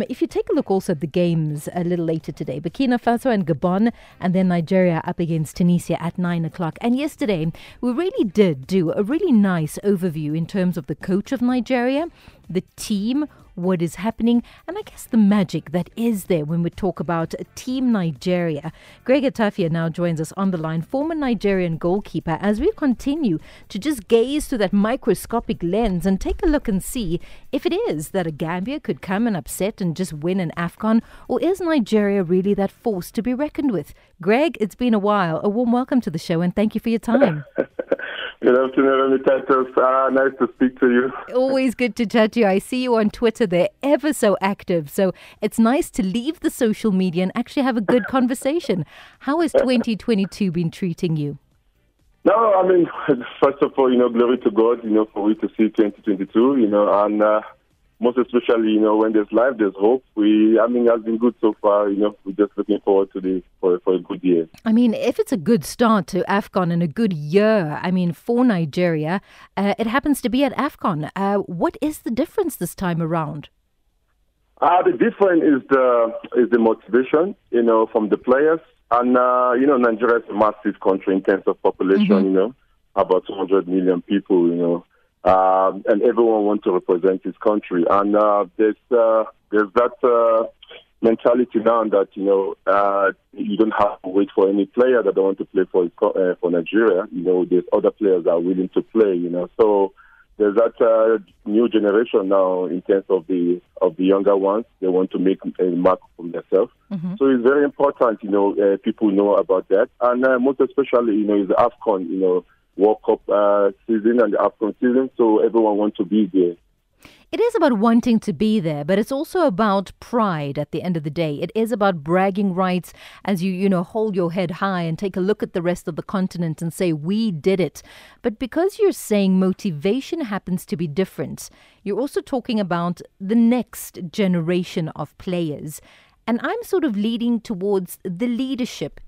Um, if you take a look also at the games a little later today, Burkina Faso and Gabon, and then Nigeria up against Tunisia at nine o'clock. And yesterday, we really did do a really nice overview in terms of the coach of Nigeria, the team, what is happening, and I guess the magic that is there when we talk about Team Nigeria. Greg Etafia now joins us on the line, former Nigerian goalkeeper, as we continue to just gaze through that microscopic lens and take a look and see if it is that a Gambia could come and upset and just win an AFCON, or is Nigeria really that force to be reckoned with? Greg, it's been a while. A warm welcome to the show and thank you for your time. Good afternoon, Titus. Uh, nice to speak to you. Always good to chat to you. I see you on Twitter. They're ever so active. So it's nice to leave the social media and actually have a good conversation. How has 2022 been treating you? No, I mean, first of all, you know, glory to God, you know, for we to see 2022, you know, and uh, most especially, you know, when there's life, there's hope. We, I mean, it has been good so far. You know, we're just looking forward to the for, for a good year. I mean, if it's a good start to AFCON and a good year, I mean, for Nigeria, uh, it happens to be at AFCON. Uh, what is the difference this time around? Uh, the difference is the is the motivation, you know, from the players. And uh, you know, Nigeria is a massive country in terms of population. Mm-hmm. You know, about 200 million people. You know, um, and everyone wants to represent his country. And uh, there's uh, there's that uh, mentality now that you know uh, you don't have to wait for any player that don't want to play for uh, for Nigeria. You know, there's other players that are willing to play. You know, so there's that uh, new generation now in terms of the of the younger ones. They want to make a mark for themselves. Mm-hmm. So it's very important. You know, uh, people know about that, and uh, most especially, you know, is Afcon. You know World Cup uh, season and the AFCON season, so everyone wants to be there. It is about wanting to be there, but it's also about pride at the end of the day. It is about bragging rights as you, you know, hold your head high and take a look at the rest of the continent and say, we did it. But because you're saying motivation happens to be different, you're also talking about the next generation of players. And I'm sort of leading towards the leadership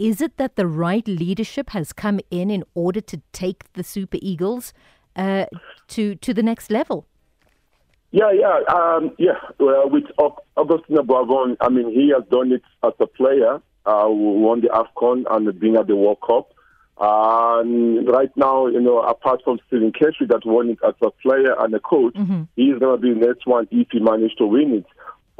is it that the right leadership has come in in order to take the Super Eagles uh, to to the next level? Yeah, yeah, um, yeah. Well, with Augustine Eguavoen, I mean, he has done it as a player. Uh, won the Afcon and being at the World Cup. and right now, you know, apart from Stephen Keshi that won it as a player and a coach, mm-hmm. he's going to be the next one if he managed to win it.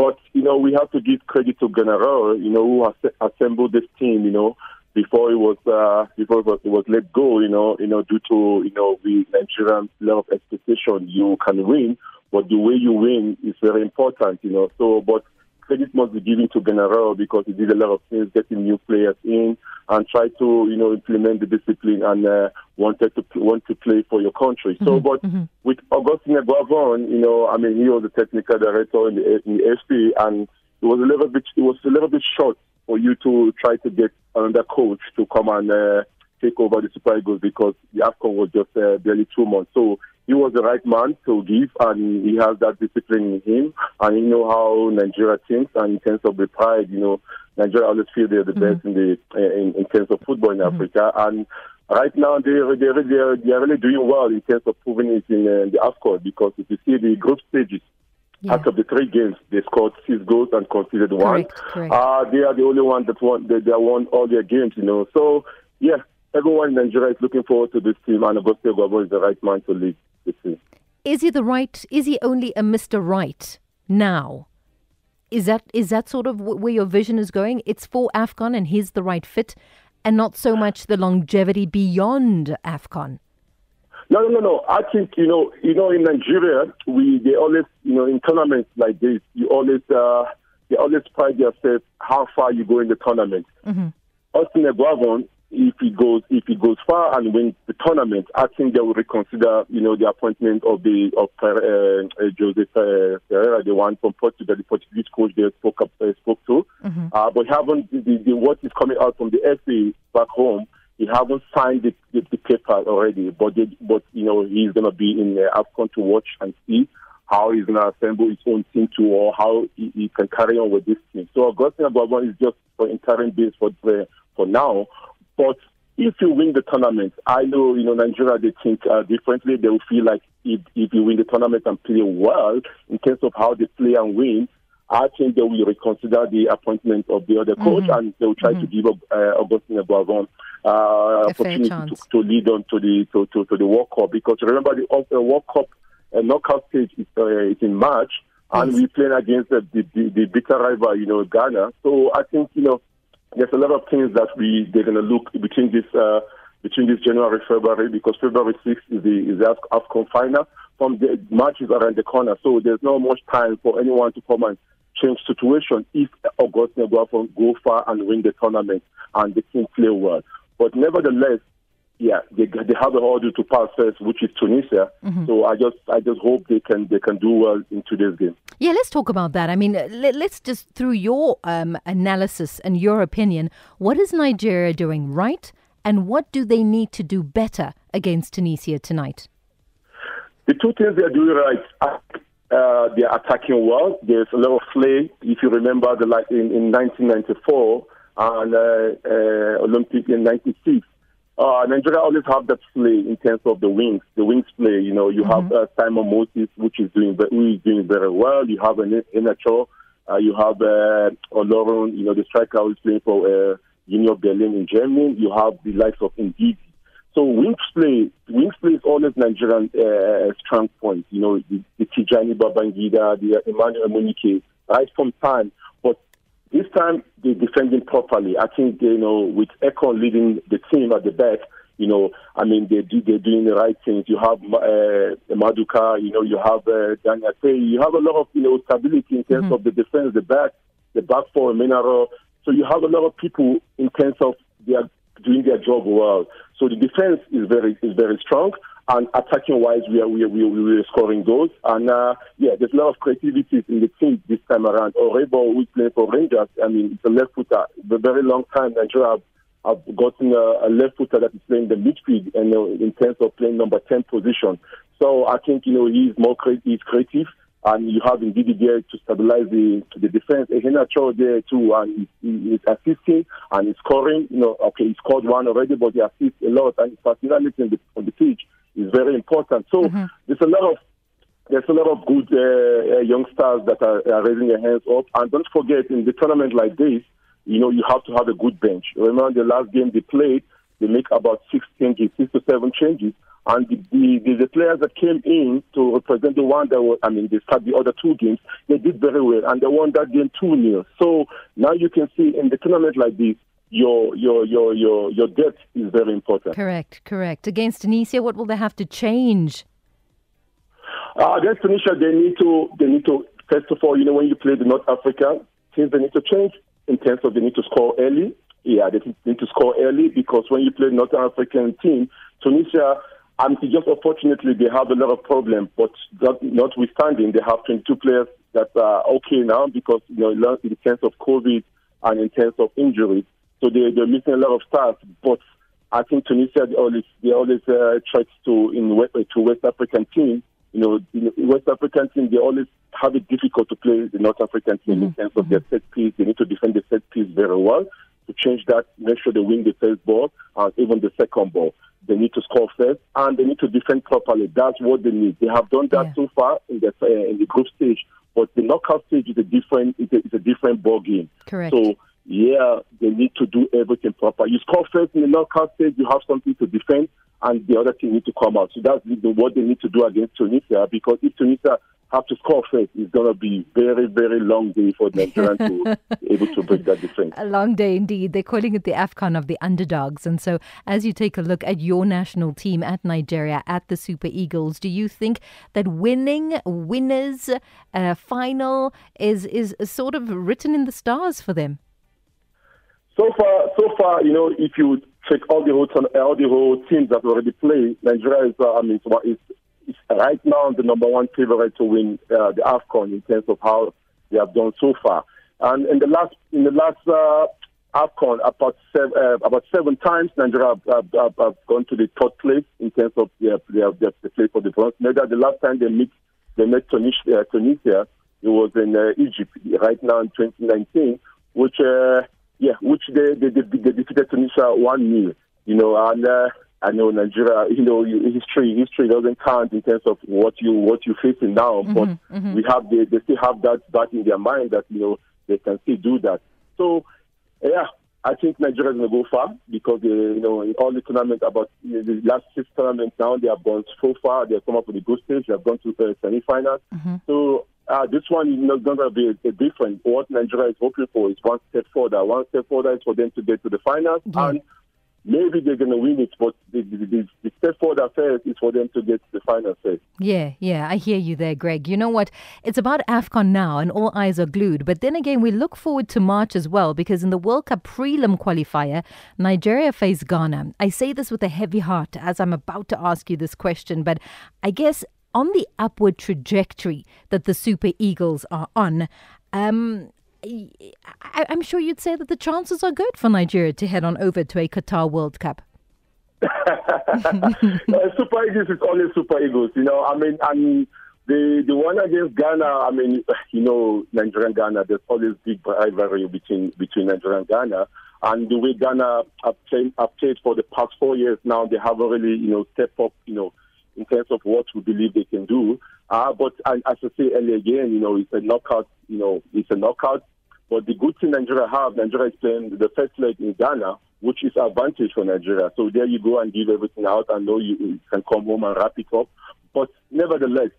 But, you know, we have to give credit to General, you know, who has assembled this team, you know, before it was uh, before it was, it was let go, you know, you know, due to you know the Nigerian level of expectation, you can win, but the way you win is very important, you know. So, but credit must be given to General because he did a lot of things, getting new players in and try to, you know, implement the discipline and uh, wanted to want to play for your country. Mm-hmm, so, but mm-hmm. with Augustine Eguavoen, you know, I mean, he was the technical director in the, in the FP, and it was a little bit, it was a little bit short for you to try to get another coach to come and uh, take over the Super Eagles because the AFCON was just uh, barely two months. So he was the right man to give, and he has that discipline in him, and he know how Nigeria thinks, and in terms of the pride, you know, Nigeria always feel they're the mm-hmm. best in the in, in terms of football in mm-hmm. Africa, and right now they're, they're, they're, they're really doing well in terms of proving it in uh, the AFCON, because if you see the group stages, yeah. Out of the three games, they scored six goals and conceded one. Correct, correct. Uh, they are the only one that won. They, they won all their games, you know. So yeah, everyone in Nigeria is looking forward to this team, and Augustine Eguavoen is the right man to lead this team. Is he the right? Is he only a Mister Right now? Is that is that sort of where your vision is going? It's for Afcon, and he's the right fit, and not so much the longevity beyond Afcon. No, no, no, no. I think you know, you know, in Nigeria, we they always, you know, in tournaments like this, you always, uh, they always pride yourself how far you go in the tournament. Mm-hmm. Austin Eguavoen, if he goes if he goes far and wins the tournament, I think they will reconsider, you know, the appointment of the of uh, uh, Jose Peseiro, the one from Portugal, the Portuguese coach they spoke up, uh, spoke to. Mm-hmm. Uh, but haven't the, the, what is coming out from the FA back home. He haven't signed the, the, the paper already, but they, but you know he's going to be in uh, AFCON to watch and see how he's going to assemble his own team to, or how he, he can carry on with this team. So Augustine Eguavoen is just for interim base for for now. But if you win the tournament, I know you know Nigeria they think uh, differently. They will feel like if if you win the tournament and play well in terms of how they play and win, I think they will reconsider the appointment of the other coach mm-hmm. and they will try mm-hmm. to give uh, Augustin Eguavoen uh, opportunity to, to, lead on to the to, to, to, the World Cup because remember the uh, World Cup uh, knockout stage is, uh, is in March and we're playing against the, the, the, the bitter rival, you know, Ghana. So I think you know there's a lot of things that we they're going to look between this uh, between this January February because February 6th is the is the AFCON final. From the around the corner, so there's not much time for anyone to come and change situation if Augustine Eguavoen go far and win the tournament and the team play well. But nevertheless, yeah, they they have a order to pass first, which is Tunisia. Mm-hmm. So I just I just hope they can they can do well in today's game. Yeah, let's talk about that. I mean, let, us just through your um, analysis and your opinion, what is Nigeria doing right, and what do they need to do better against Tunisia tonight? The two things they're doing right. Uh, they're attacking well. There's a lot of play. If you remember, the like in, in 1994 and uh, uh, Olympic in '96 uh, Nigeria always have that play in terms of the wings, the wings play. You know, you mm-hmm. have uh, Simon Moses, which is doing who is doing very well. You have an Iheanacho, uh, you have uh, Olorun, you know, the striker who is playing for uh, Union Berlin in Germany. You have the likes of Ndidi. So wings play, wings play is always Nigerian uh, strong point. You know, the, the Tijani Babangida, the Emmanuel Amunike, right from time. This time they're defending properly. I think you know with Ekong leading the team at the back, you know, I mean they do they're doing the right things. You have uh, Maduka, you know, you have uh, Daniel you have a lot of you know stability in terms mm-hmm. of the defense, the back, the back four, Minaro. So you have a lot of people in terms of they are doing their job well. So the defense is very is very strong. And attacking wise, we are we we we are scoring goals. And uh, yeah, there's a lot of creativity in the team this time around. Aribo, who playing for Rangers, I mean, it's a left footer. For a very long time, Nigeria have, have gotten a, a left footer that is playing the midfield and uh, in terms of playing number 10 position. So I think, you know, he's more creative, he's creative and you have Ndidi there to stabilize the the defense. Iheanacho there too, and he's, he's assisting and he's scoring. You know, okay, he scored one already, but he assists a lot, and his personality on the, on the pitch is very important. So mm-hmm. there's a lot of there's a lot of good uh, uh, young stars that are, are, raising their hands up. And don't forget, in the tournament like this, you know, you have to have a good bench. Remember the last game they played, they make about six changes, six to seven changes. And the, the, the, players that came in to represent the one that was, I mean, they started the other two games, they did very well. And they won that game 2 0. So now you can see in the tournament like this, your your your your your depth is very important. Correct, correct. Against Tunisia, what will they have to change? Uh, against Tunisia, they need to they need to first of all, you know, when you play the North Africa teams, they need to change in terms of they need to score early. Yeah, they need to score early because when you play North African team, Tunisia. And just unfortunately, they have a lot of problems. But not, notwithstanding, they have 22 players that are okay now because you know in terms of COVID and in terms of injuries. So they, they're missing a lot of stars. But I think Tunisia, they always, they always uh, try to, in West, to West African team, you know, in West African team, they always have it difficult to play the North African team mm-hmm. in terms of their set piece. They need to defend the set piece very well. To change that, make sure they win the first ball and even the second ball. They need to score first and they need to defend properly. That's what they need. They have done that yeah. so far in the uh, in the group stage, but the knockout stage is a different is a, is a different ball game. Correct. So yeah, they need to do everything proper. You score first in the knockout stage, you have something to defend, and the other team need to come out. So that's what they need to do against Tunisia, because if Tunisia have to score first, it's going to be very, very long day for Nigeria to be able to break that defense. A long day indeed. They're calling it the AFCON of the underdogs. And so as you take a look at your national team at Nigeria, at the Super Eagles, do you think that winning, winners, uh, final is, is sort of written in the stars for them? So far, so far, you know, if you check all the whole all the whole teams that already play, Nigeria is, uh, I mean, is, is right now the number one favorite to win uh, the Afcon in terms of how they have done so far. And in the last in the last uh, Afcon, about seven, uh, about seven times, Nigeria have, have, have, gone to the third place in terms of their their, their, their play for the bronze medal. The last time they met they met Tunisia, Tunisia it was in uh, Egypt. Right now in 2019, which uh, yeah, which they, they, they, they defeated Tunisia 1 0. You know, and uh, I know Nigeria, you know, history history doesn't count in terms of what you what you're facing now, mm-hmm, but mm-hmm. we have they, they still have that that in their mind that you know they can still do that. So yeah, I think Nigeria is going to go far because they, you know in all the tournaments about you know, the last six tournaments now they have gone so far. They have come up with the good stage. They have gone to the semi-finals. Mm-hmm. So uh, this one is not going to be a, a different. What Nigeria is hoping for is one step further. One step further is for them to get to the finals and maybe they're going to win it, but the, the, the step forward first is for them to get to the final first. Yeah, yeah, I hear you there, Greg. You know what? It's about AFCON now, and all eyes are glued. But then again, we look forward to March as well, because in the World Cup prelim qualifier, Nigeria face Ghana. I say this with a heavy heart as I'm about to ask you this question, but I guess on the upward trajectory that the Super Eagles are on, um, I, am sure you'd say that the chances are good for Nigeria to head on over to a Qatar World Cup. Super Eagles is only Super Eagles, you know. I mean, and the the one against Ghana. I mean, you know, Nigeria and Ghana. There's always big rivalry between between Nigeria and Ghana. And the way Ghana have played, have played for the past four years now, they haven't really, you know, stepped up, you know, in terms of what we believe they can do. Uh, but as I say earlier again, you know, it's a knockout, you know, it's a knockout. But the good thing Nigeria have, Nigeria is playing the first leg in Ghana, which is advantage for Nigeria. So there you go and give everything out and know you, you can come home and wrap it up. But nevertheless,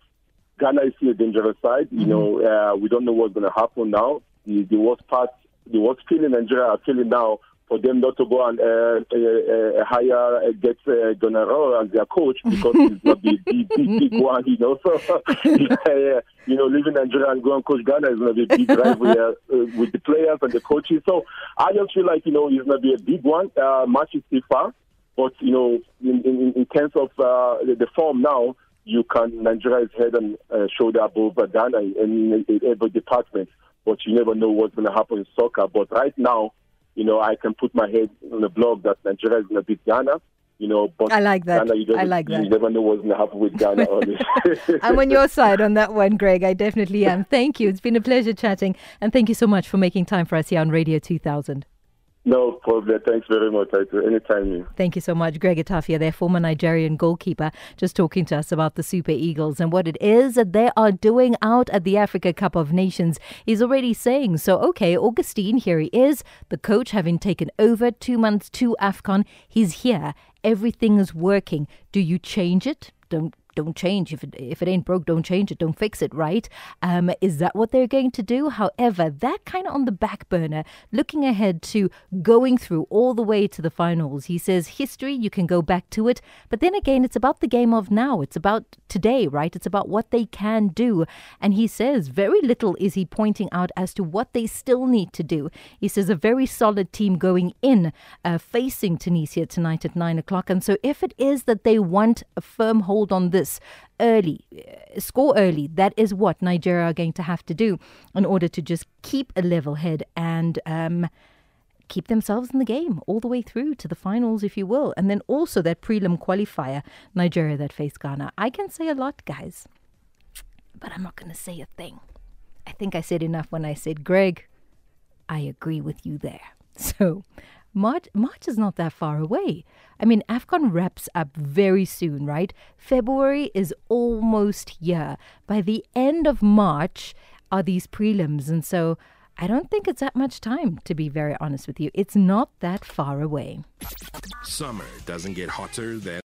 Ghana is still a dangerous side. You mm-hmm. know, uh, we don't know what's going to happen now. The, the worst part, the worst feeling Nigeria are feeling now for them not to go and uh, uh, uh hire, uh, get uh, Gernot as their coach because he's not the big, big, big one, you know. So, you know, leaving Nigeria and going coach Ghana is going to be a big rivalry uh, with the players and the coaches. So I just feel like, you know, it's going to be a big one. Uh, match is still far, but, you know, in, in, in terms of uh, the, the form now, you can, Nigeria is head and uh, shoulder above Ghana in, in every department, but you never know what's going to happen in soccer. But right now, you know, I can put my head on the blog that Nigeria is going to beat Ghana. You know, but I like that. Ghana, I like that. You never know what's going to happen with Ghana. I'm on your side on that one, Greg. I definitely am. Thank you. It's been a pleasure chatting, and thank you so much for making time for us here on Radio 2000. No problem. Thanks very much. Anytime. Thank you so much. Greg Etafia, their former Nigerian goalkeeper, just talking to us about the Super Eagles and what it is that they are doing out at the Africa Cup of Nations. He's already saying, so okay, Augustine, here he is, the coach having taken over two months to AFCON. He's here. Everything is working. Do you change it? Don't don't change. If it if it ain't broke don't change it don't fix it right? Um, is that what they're going to do? However that kind of on the back burner looking ahead to going through all the way to the finals. He says history you can go back to it. But then again it's about the game of now. It's about today right? It's about what they can do. And he says very little is he pointing out as to what they still need to do. He says a very solid team going in uh, facing tunisia tonight at nine o'clock. And so if it is that they want a firm hold on this this early, uh, score early. That is what Nigeria are going to have to do in order to just keep a level head and um, keep themselves in the game all the way through to the finals, if you will. And then also that prelim qualifier, Nigeria that face Ghana. I can say a lot, guys, but I'm not going to say a thing. I think I said enough when I said, Greg, I agree with you there. So March, March is not that far away. I mean, AFCON wraps up very soon, right? February is almost here. By the end of March are these prelims. And so I don't think it's that much time, to be very honest with you. It's not that far away. Summer doesn't get hotter than